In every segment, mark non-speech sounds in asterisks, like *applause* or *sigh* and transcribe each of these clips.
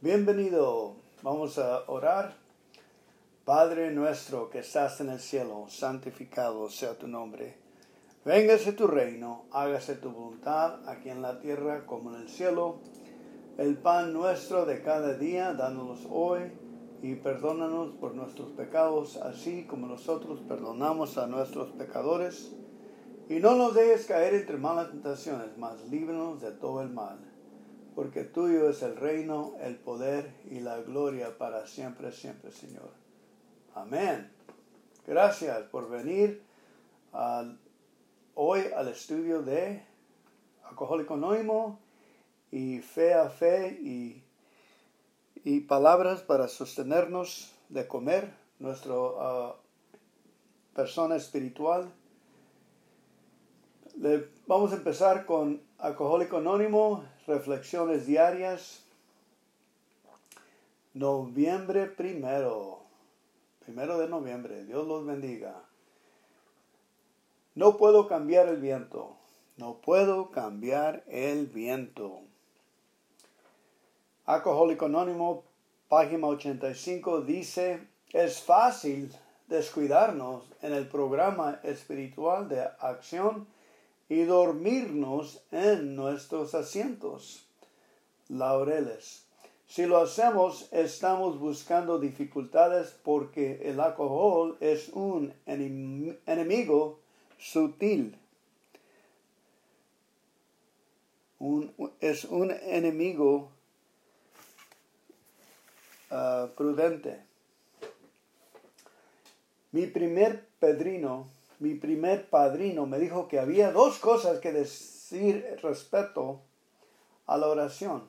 Bienvenido. Vamos a orar. Padre nuestro que estás en el cielo, santificado sea tu nombre. Véngase tu reino, hágase tu voluntad aquí en la tierra como en el cielo. El pan nuestro de cada día, dánolos hoy y perdónanos por nuestros pecados, así como nosotros perdonamos a nuestros pecadores. Y no nos dejes caer entre malas tentaciones, mas líbranos de todo el mal. Porque tuyo es el reino, el poder y la gloria para siempre, siempre, Señor. Amén. Gracias por venir hoy al estudio de Alcohólico Anónimo y Fe a Fe y, y palabras para sostenernos de comer, nuestra ah, persona espiritual vamos a empezar con Alcohólico Anónimo, reflexiones diarias. Noviembre primero, primero de noviembre, Dios los bendiga. No puedo cambiar el viento, no puedo cambiar el viento. Alcohólico Anónimo, página 85, dice, es fácil descuidarnos en el programa espiritual de acción y dormirnos en nuestros asientos. Laureles. Si lo hacemos, estamos buscando dificultades porque el alcohol es un enemigo sutil. es un enemigo ah, prudente. Mi primer pedrino mi primer padrino me dijo que había dos cosas que decir respecto a la oración.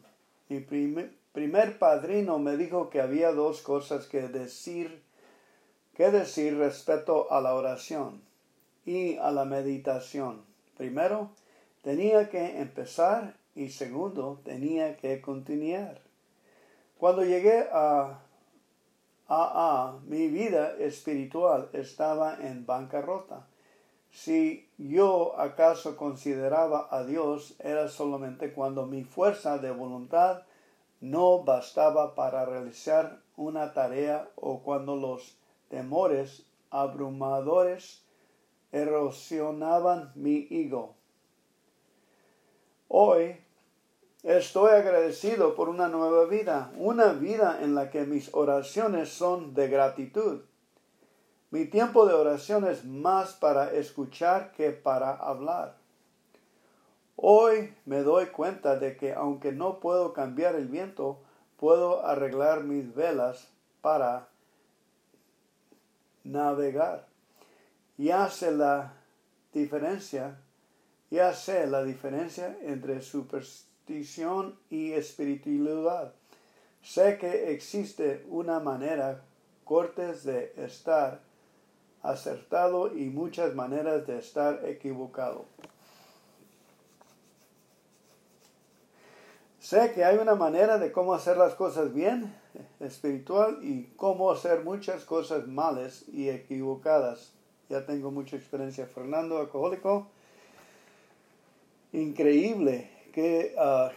Mi primer, padrino me dijo que había dos cosas que decir, que decir respecto a la oración y a la meditación. Primero, tenía que empezar y segundo, tenía que continuar. Cuando llegué a Ah, mi vida espiritual estaba en bancarrota. Si yo acaso consideraba a Dios era solamente cuando mi fuerza de voluntad no bastaba para realizar una tarea o cuando los temores abrumadores erosionaban mi ego. Hoy Estoy agradecido por una nueva vida, una vida en la que mis oraciones son de gratitud. Mi tiempo de oración es más para escuchar que para hablar. Hoy me doy cuenta de que aunque no puedo cambiar el viento, puedo arreglar mis velas para navegar. Ya sé la diferencia, ya sé la diferencia entre superstición y espiritualidad. Sé que existe una manera cortes de estar acertado y muchas maneras de estar equivocado. Sé que hay una manera de cómo hacer las cosas bien, espiritual, y cómo hacer muchas cosas malas y equivocadas. Ya tengo mucha experiencia. Fernando, alcohólico. Increíble que uh,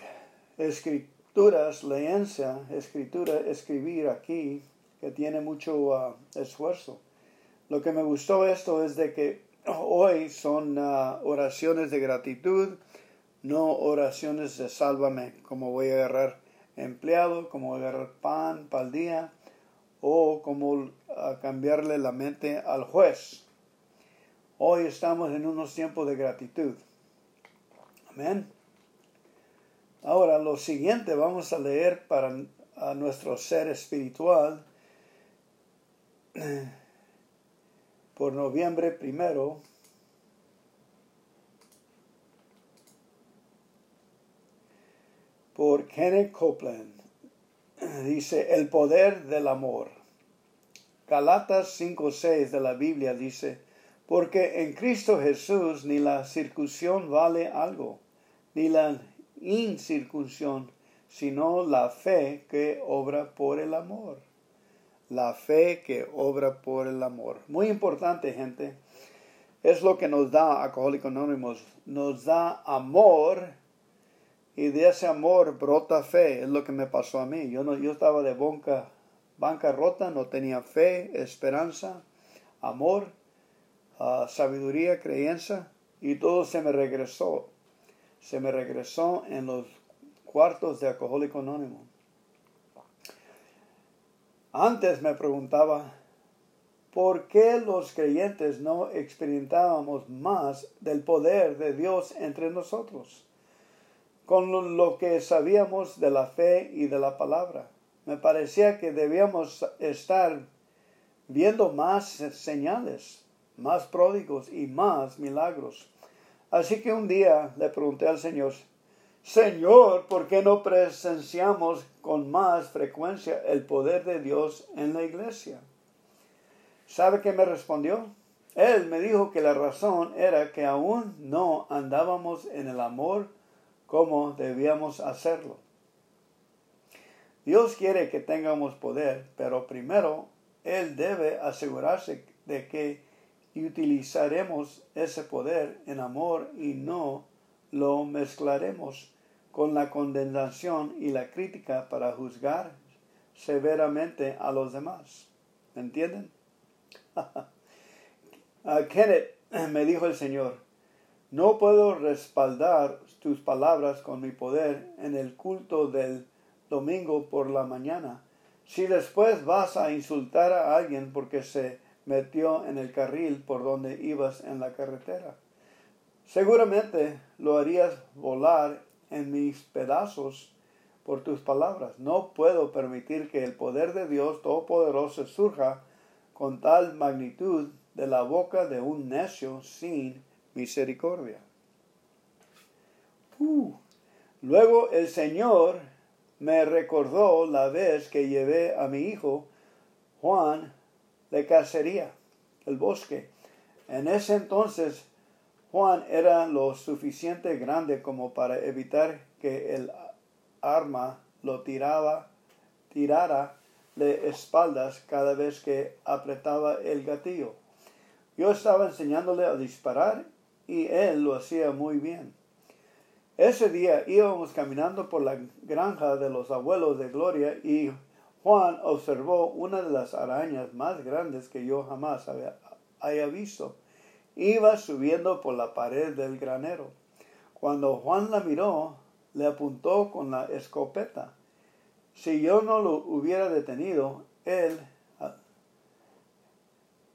escrituras, leencia, escritura, escribir aquí, que tiene mucho uh, esfuerzo. Lo que me gustó esto es de que hoy son uh, oraciones de gratitud, no oraciones de sálvame, como voy a agarrar empleado, como voy a agarrar pan para el día, o como cambiarle la mente al juez. Hoy estamos en unos tiempos de gratitud. Amén. Ahora, lo siguiente vamos a leer para nuestro ser espiritual por noviembre primero. Por Kenneth Copeland. Dice, el poder del amor. Galatas 5.6 de la Biblia dice, porque en Cristo Jesús ni la circuncisión vale algo, ni la incircuncisión, sino la fe que obra por el amor. La fe que obra por el amor. Muy importante, gente. Es lo que nos da Alcohólicos Anónimos. Nos da amor Y de ese amor brota fe, es lo que me pasó a mí. Yo, no, yo estaba de banca, banca rota, no tenía fe, esperanza, amor, uh, sabiduría, creencia, y todo se me regresó. Se me regresó en los cuartos de alcohólico anónimo. Antes me preguntaba, ¿por qué los creyentes no experimentábamos más del poder de Dios entre nosotros? Con lo que sabíamos de la fe y de la palabra. Me parecía que debíamos estar viendo más señales, más pródigos y más milagros. Así que un día le pregunté al Señor, Señor, ¿por qué no presenciamos con más frecuencia el poder de Dios en la iglesia? ¿Sabe qué me respondió? Él me dijo que la razón era que aún no andábamos en el amor como debíamos hacerlo. Dios quiere que tengamos poder, pero primero Él debe asegurarse de que utilizaremos ese poder en amor y no lo mezclaremos con la condenación y la crítica para juzgar severamente a los demás. ¿Me entienden? *laughs* a Kenneth *clears throat* me dijo el Señor, no puedo respaldar tus palabras con mi poder en el culto del domingo por la mañana. Si después vas a insultar a alguien porque se metió en el carril por donde ibas en la carretera. Seguramente lo harías volar en mis pedazos por tus palabras. No puedo permitir que el poder de Dios Todopoderoso surja con tal magnitud de la boca de un necio sin misericordia. Luego el Señor me recordó la vez que llevé a mi hijo Juan de cacería, el bosque. En ese entonces Juan era lo suficiente grande como para evitar que el arma lo tiraba, tirara de espaldas cada vez que apretaba el gatillo. Yo estaba enseñándole a disparar y él lo hacía muy bien. Ese día íbamos caminando por la granja de los abuelos de Gloria y Juan observó una de las arañas más grandes que yo jamás haya visto iba subiendo por la pared del granero. Cuando Juan la miró, le apuntó con la escopeta. Si yo no lo hubiera detenido, él,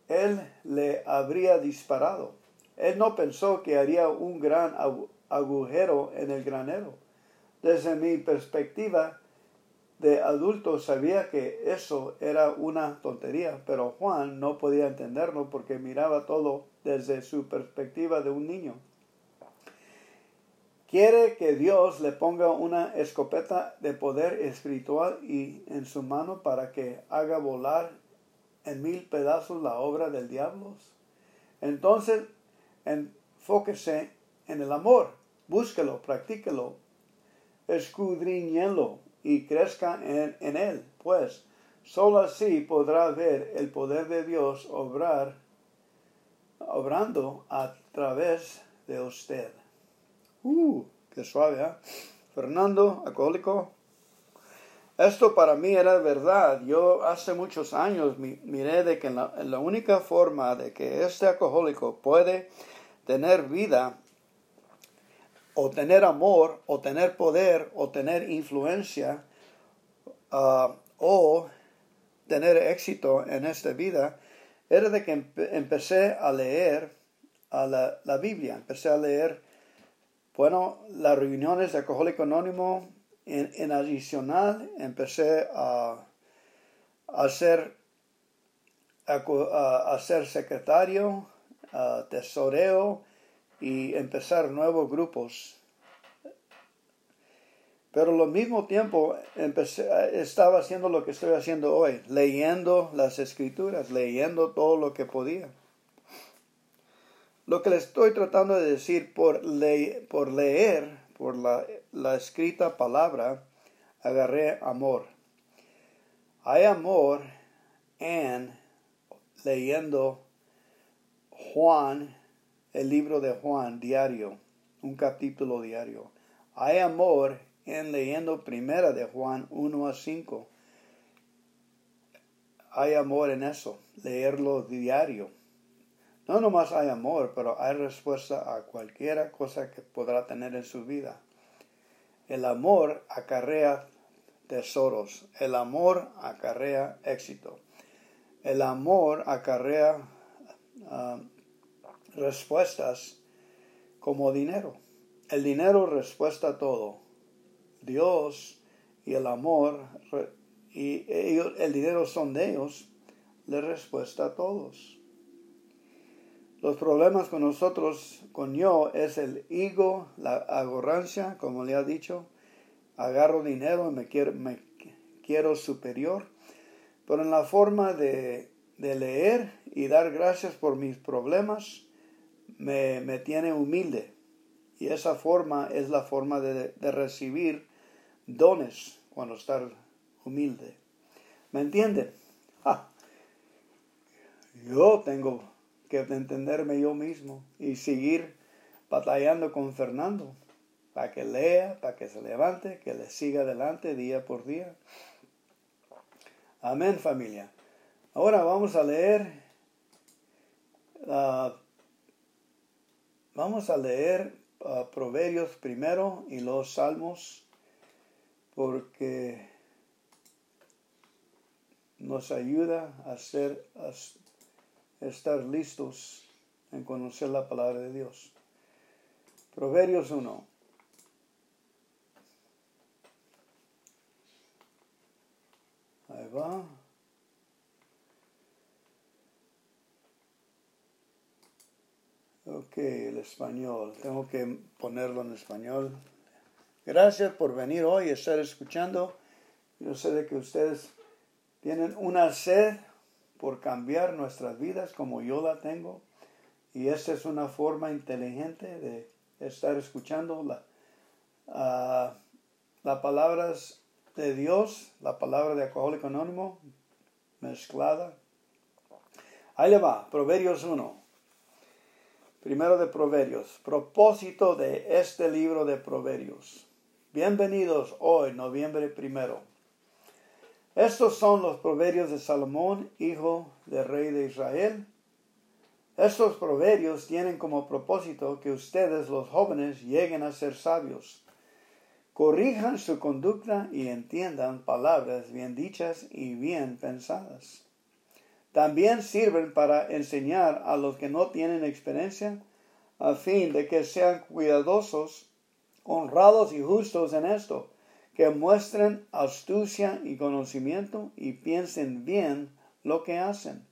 él le habría disparado. Él no pensó que haría un gran agujero en el granero. Desde mi perspectiva de adulto sabía que eso era una tontería, pero Juan no podía entenderlo porque miraba todo desde su perspectiva de un niño. Quiere que Dios le ponga una escopeta de poder espiritual y en su mano para que haga volar en mil pedazos la obra del diablo. Entonces, enfóquese en el amor, búsquelo, practíquelo, escudriñelo y crezca en, en él, pues sólo así podrá ver el poder de Dios obrar obrando a través de usted. Uh, qué suave, ¿eh? Fernando, alcohólico. Esto para mí era verdad. Yo hace muchos años miré de que la, la única forma de que este alcohólico puede tener vida o tener amor o tener poder o tener influencia uh, o tener éxito en esta vida era de que empecé a leer a la, Biblia, empecé a leer, bueno, las reuniones de Alcohólico Anónimo, en, adicional empecé a, a ser, a, ser secretario, a y empezar nuevos grupos pero al mismo tiempo empecé, estaba haciendo lo que estoy haciendo hoy, leyendo las escrituras, leyendo todo lo que podía. Lo que le estoy tratando de decir por, por leer, por la escrita palabra, agarré amor. Hay amor en leyendo Juan, el libro de Juan diario, un capítulo diario Hay amor en leyendo primera de Juan 1 a 5. Hay amor en eso, leerlo diario. No nomás hay amor, pero hay respuesta a cualquier cosa que podrá tener en su vida. El amor acarrea tesoros. El amor acarrea éxito. El amor acarrea ah, respuestas como dinero. El dinero respuesta a todo. Dios y el amor y el dinero son de ellos, le respuesta a todos. Los problemas con nosotros, con yo, es el ego, la arrogancia, como le ha dicho. Agarro dinero y me quiero, me quiero superior. Pero en la forma de, leer y dar gracias por mis problemas, me, tiene humilde. Y esa forma es la forma de, recibir dones cuando estar humilde. ¿Me entienden? *laughs* Yo tengo que entenderme yo mismo y seguir batallando con Fernando para que lea, para que se levante, que le siga adelante día por día. Amén familia. Ahora vamos a leer, ah, vamos a leer ah, Proverbios primero y los Salmos porque nos ayuda a ser, estar listos en conocer la palabra de Dios. Proverbios 1. Ahí va. Ok, el español. Tengo que ponerlo en español. Gracias por venir hoy y estar escuchando. Yo sé de que ustedes tienen una sed por cambiar nuestras vidas como yo la tengo. Y esta es una forma inteligente de estar escuchando la, uh, las palabras de Dios, la palabra de alcohólico anónimo mezclada. Ahí le va, Proverbios 1. Primero de Proverbios. Propósito de este libro de Proverbios. Bienvenidos hoy, noviembre primero. Estos son los proverbios de Salomón, hijo del rey de Israel. Estos proverbios tienen como propósito que ustedes, los jóvenes, lleguen a ser sabios. Corrijan su conducta y entiendan palabras bien dichas y bien pensadas. También sirven para enseñar a los que no tienen experiencia, a fin de que sean cuidadosos, honrados y justos en esto que muestren astucia y conocimiento y piensen bien lo que hacen.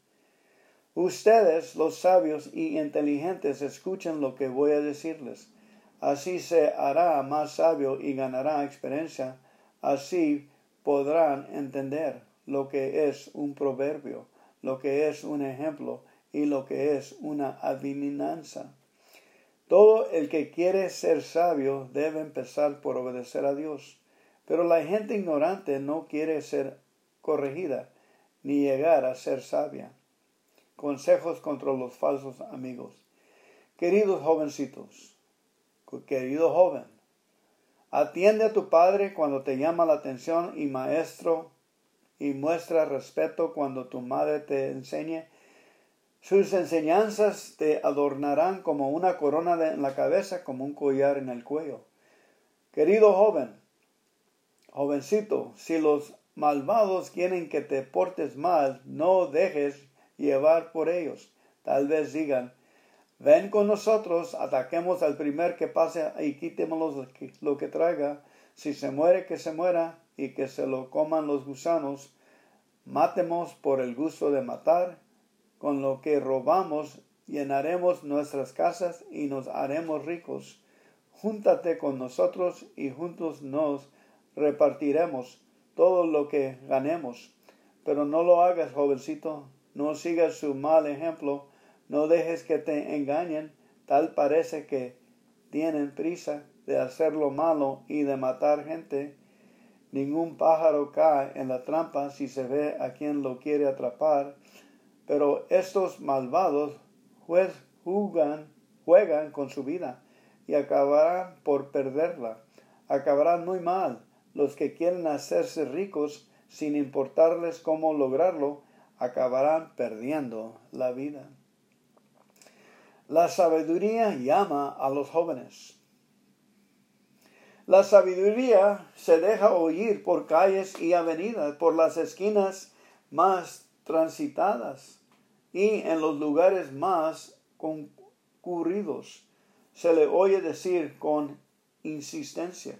Ustedes, los sabios y inteligentes, escuchen lo que voy a decirles. Así se hará más sabio y ganará experiencia. Así podrán entender lo que es un proverbio, lo que es un ejemplo y lo que es una adivinanza. Todo el que quiere ser sabio debe empezar por obedecer a Dios. Pero la gente ignorante no quiere ser corregida ni llegar a ser sabia. Consejos contra los falsos amigos. Queridos jovencitos, querido joven, atiende a tu padre cuando te llama la atención y maestro y muestra respeto cuando tu madre te enseñe. Sus enseñanzas te adornarán como una corona en la cabeza, como un collar en el cuello. Querido joven, Jovencito, si los malvados quieren que te portes mal, no dejes llevar por ellos. Tal vez digan, ven con nosotros, ataquemos al primer que pase y quitemos lo que traiga. Si se muere, que se muera y que se lo coman los gusanos. Matemos por el gusto de matar. Con lo que robamos llenaremos nuestras casas y nos haremos ricos. Júntate con nosotros y juntos nos repartiremos todo lo que ganemos. Pero no lo hagas, jovencito, no sigas su mal ejemplo, no dejes que te engañen, tal parece que tienen prisa de hacer lo malo y de matar gente. Ningún pájaro cae en la trampa si se ve a quien lo quiere atrapar, pero estos malvados juegan, juegan con su vida y acabarán por perderla acabarán muy mal. Los que quieren hacerse ricos sin importarles cómo lograrlo, acabarán perdiendo la vida. La sabiduría llama a los jóvenes. La sabiduría se deja oír por calles y avenidas, por las esquinas más transitadas y en los lugares más concurridos. Se le oye decir con insistencia.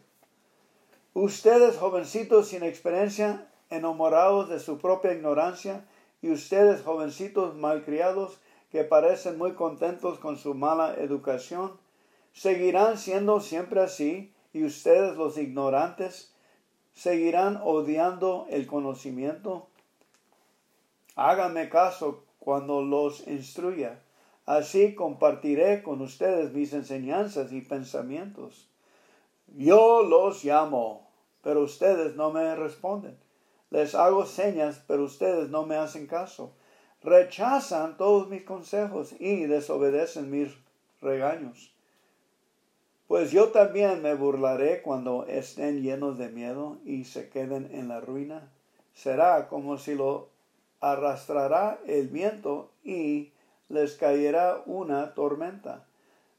Ustedes, jovencitos sin experiencia, enamorados de su propia ignorancia, y ustedes, jovencitos malcriados, que parecen muy contentos con su mala educación, seguirán siendo siempre así, y ustedes, los ignorantes, seguirán odiando el conocimiento. Háganme caso cuando los instruya. Así compartiré con ustedes mis enseñanzas y pensamientos. Yo los llamo, pero ustedes no me responden. Les hago señas, pero ustedes no me hacen caso. Rechazan todos mis consejos y desobedecen mis regaños. Pues yo también me burlaré cuando estén llenos de miedo y se queden en la ruina. Será como si lo arrastrará el viento y les caerá una tormenta.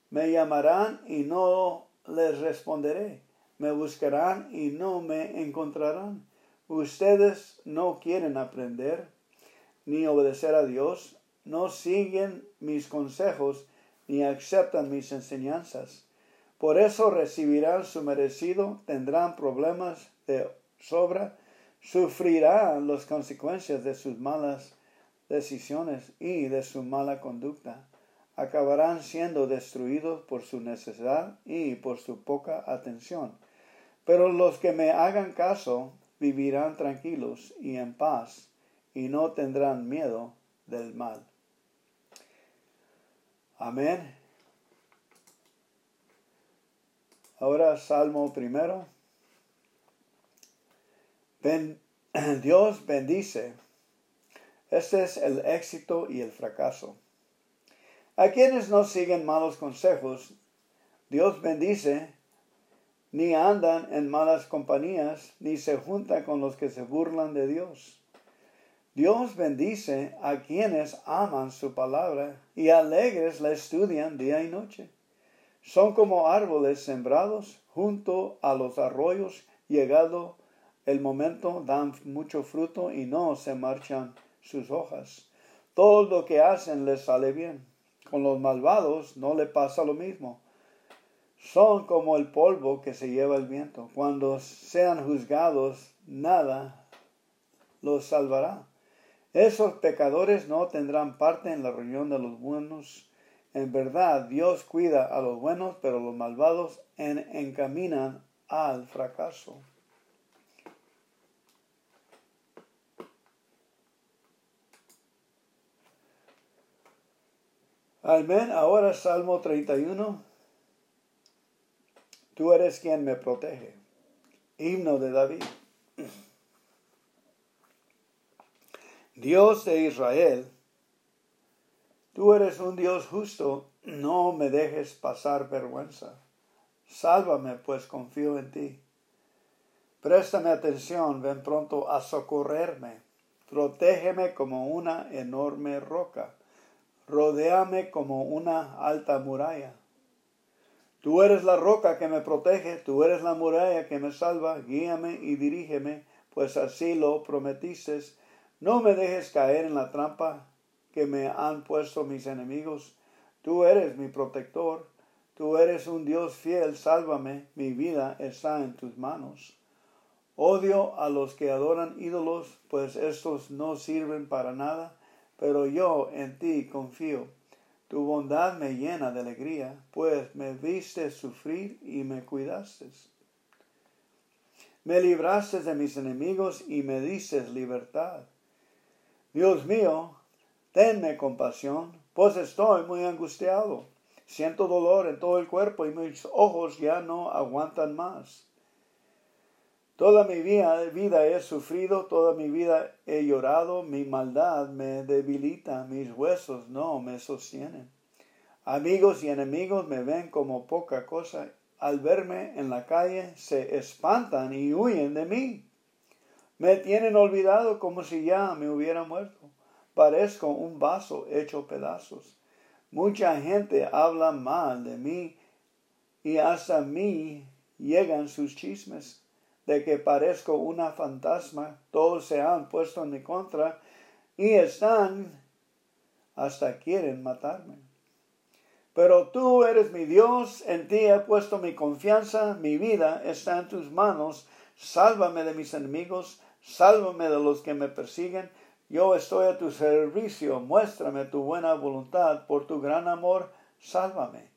Me llamarán y no les responderé. Me buscarán y no me encontrarán. Ustedes no quieren aprender ni obedecer a Dios, no siguen mis consejos ni aceptan mis enseñanzas. Por eso recibirán su merecido, tendrán problemas de sobra, sufrirán las consecuencias de sus malas decisiones y de su mala conducta acabarán siendo destruidos por su necesidad y por su poca atención. Pero los que me hagan caso vivirán tranquilos y en paz y no tendrán miedo del mal. Amén. Ahora Salmo primero. *clears throat* Dios bendice. Este es el éxito y el fracaso. A quienes no siguen malos consejos, Dios bendice, ni andan en malas compañías, ni se juntan con los que se burlan de Dios. Dios bendice a quienes aman su palabra y alegres la estudian día y noche. Son como árboles sembrados junto a los arroyos, llegado el momento dan mucho fruto y no se marchan sus hojas. Todo lo que hacen les sale bien. Con los malvados no le pasa lo mismo. Son como el polvo que se lleva el viento. Cuando sean juzgados, nada los salvará. Esos pecadores no tendrán parte en la reunión de los buenos. En verdad, Dios cuida a los buenos, pero los malvados encaminan al fracaso. Amén. Ahora Salmo 31. Tú eres quien me protege. Himno de David. Dios de Israel, tú eres un Dios justo, no me dejes pasar vergüenza. Sálvame, pues confío en ti. Préstame atención, ven pronto a socorrerme. Protégeme como una enorme roca rodéame como una alta muralla. Tú eres la roca que me protege, tú eres la muralla que me salva, guíame y dirígeme, pues así lo prometiste. No me dejes caer en la trampa que me han puesto mis enemigos. Tú eres mi protector, tú eres un Dios fiel, sálvame, mi vida está en tus manos. Odio a los que adoran ídolos, pues estos no sirven para nada pero yo en ti confío. Tu bondad me llena de alegría, pues me viste sufrir y me cuidaste. Me libraste de mis enemigos y me diste libertad. Dios mío, tenme compasión, pues estoy muy angustiado. Siento dolor en todo el cuerpo y mis ojos ya no aguantan más. Toda mi vida, he sufrido, toda mi vida he llorado, mi maldad me debilita, mis huesos no me sostienen. Amigos y enemigos me ven como poca cosa, al verme en la calle se espantan y huyen de mí. Me tienen olvidado como si ya me hubiera muerto. Parezco un vaso hecho pedazos. Mucha gente habla mal de mí y hasta mí llegan sus chismes de que parezco una fantasma. Todos se han puesto en mi contra y están hasta quieren matarme. Pero tú eres mi Dios, en ti he puesto mi confianza, mi vida está en tus manos. Sálvame de mis enemigos, sálvame de los que me persiguen. Yo estoy a tu servicio, muéstrame tu buena voluntad, por tu gran amor, sálvame.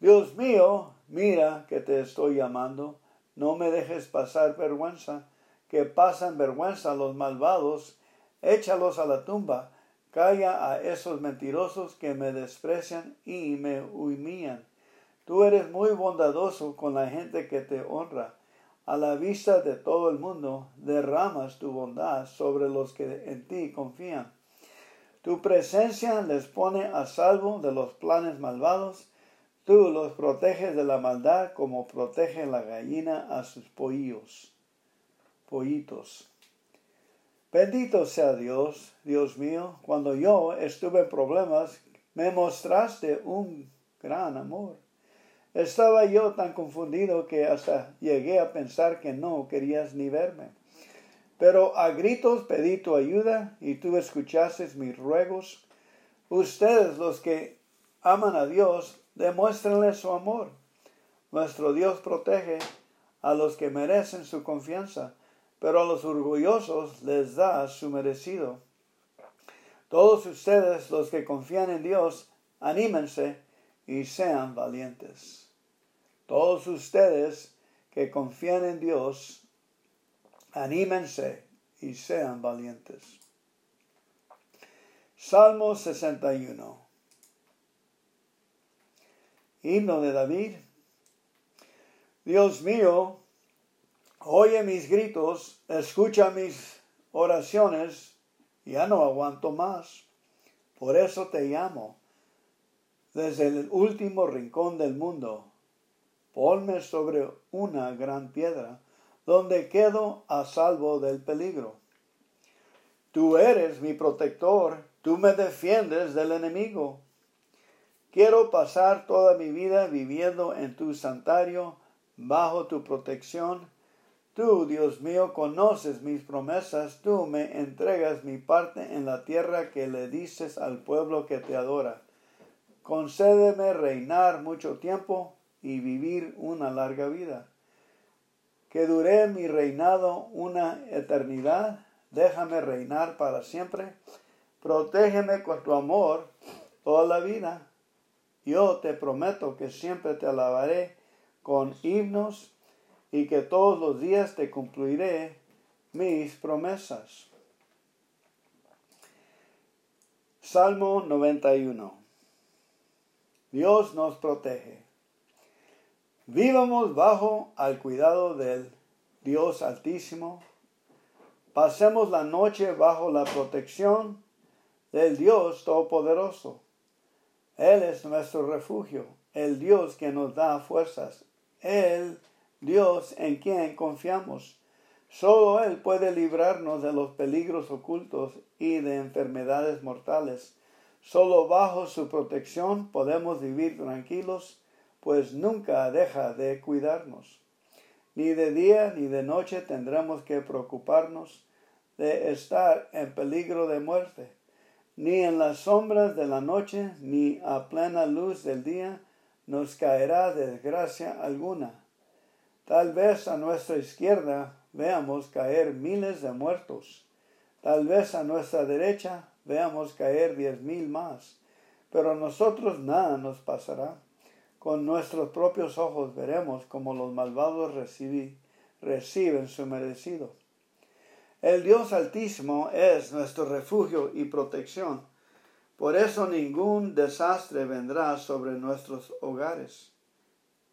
Dios mío, mira que te estoy llamando, no me dejes pasar vergüenza, que pasan vergüenza los malvados, échalos a la tumba Calla a esos mentirosos que me desprecian y me humillan. Tú eres muy bondadoso con la gente que te honra. A la vista de todo el mundo derramas tu bondad sobre los que en ti confían. Tu presencia les pone a salvo de los planes malvados. Tú los proteges de la maldad como protege la gallina a sus. Pollitos. Bendito sea Dios, Dios mío, cuando yo estuve en problemas, me mostraste un gran amor. Estaba yo tan confundido que hasta llegué a pensar que no querías ni verme. Pero a gritos pedí tu ayuda y tú escuchaste mis ruegos. Ustedes los que aman a Dios, demuéstrenle su amor. Nuestro Dios protege a los que merecen su confianza pero a los orgullosos les da su merecido. Todos ustedes, los que confían en Dios, anímense y sean valientes. Todos ustedes que confían en Dios, anímense y sean valientes. Salmo 61. Himno de David. Dios mío, Oye mis gritos, escucha mis oraciones, ya no aguanto más. Por eso te llamo. Desde el último rincón del mundo, ponme sobre una gran piedra, donde quedo a salvo del peligro. Tú eres mi protector, tú me defiendes del enemigo. Quiero pasar toda mi vida viviendo en tu santuario, bajo tu protección Tú, Dios mío, conoces mis promesas, tú me entregas mi parte en la tierra que le dices al pueblo que te adora. Concédeme reinar mucho tiempo y vivir una larga vida. Que dure mi reinado una eternidad, déjame reinar para siempre. Protégeme con tu amor toda la vida. Yo te prometo que siempre te alabaré con himnos y que todos los días te cumpliré mis promesas. Salmo 91. Dios nos protege. Vivamos bajo al cuidado del Dios Altísimo. Pasemos la noche bajo la protección del Dios Todopoderoso. Él es nuestro refugio, el Dios que nos da fuerzas. Él Dios en quien confiamos. Solo Él puede librarnos de los peligros ocultos y de enfermedades mortales. Solo bajo su protección podemos vivir tranquilos, pues nunca deja de cuidarnos. Ni de día ni de noche tendremos que preocuparnos de estar en peligro de muerte. Ni en las sombras de la noche, ni a plena luz del día, nos caerá desgracia alguna Tal vez a nuestra izquierda veamos caer miles de muertos. Tal vez a nuestra derecha veamos caer diez mil más. Pero a nosotros nada nos pasará. Con nuestros propios ojos veremos cómo los malvados reciben su merecido. El Dios Altísimo es nuestro refugio y protección. Por eso ningún desastre vendrá sobre nuestros hogares.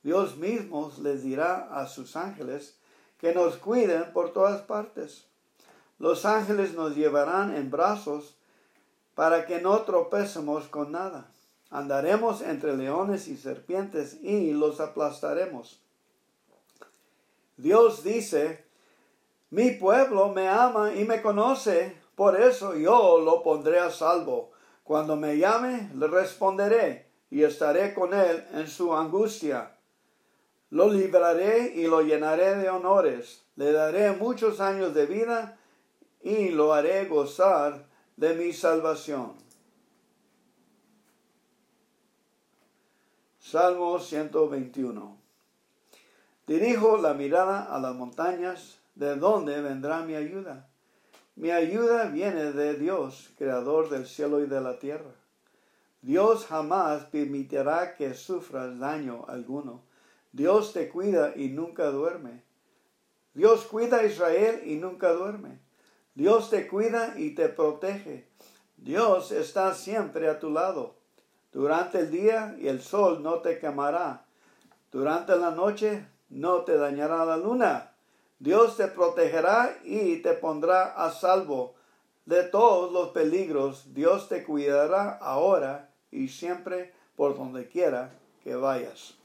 Dios mismo les dirá a sus ángeles que nos cuiden por todas partes. Los ángeles nos llevarán en brazos para que no tropecemos con nada. Andaremos entre leones y serpientes y los aplastaremos. Dios dice, mi pueblo me ama y me conoce, por eso yo lo pondré a salvo. Cuando me llame, le responderé y estaré con él en su angustia. Lo libraré y lo llenaré de honores. Le daré muchos años de vida y lo haré gozar de mi salvación. Salmo 121. Dirijo la mirada a las montañas, ¿de dónde vendrá mi ayuda? Mi ayuda viene de Dios, creador del cielo y de la tierra. Dios jamás permitirá que sufras daño alguno. Dios te cuida y nunca duerme. Dios cuida a Israel y nunca duerme. Dios te cuida y te protege. Dios está siempre a tu lado. Durante el día y el sol no te quemará. Durante la noche no te dañará la luna. Dios te protegerá y te pondrá a salvo de todos los peligros. Dios te cuidará ahora y siempre por donde quiera que vayas.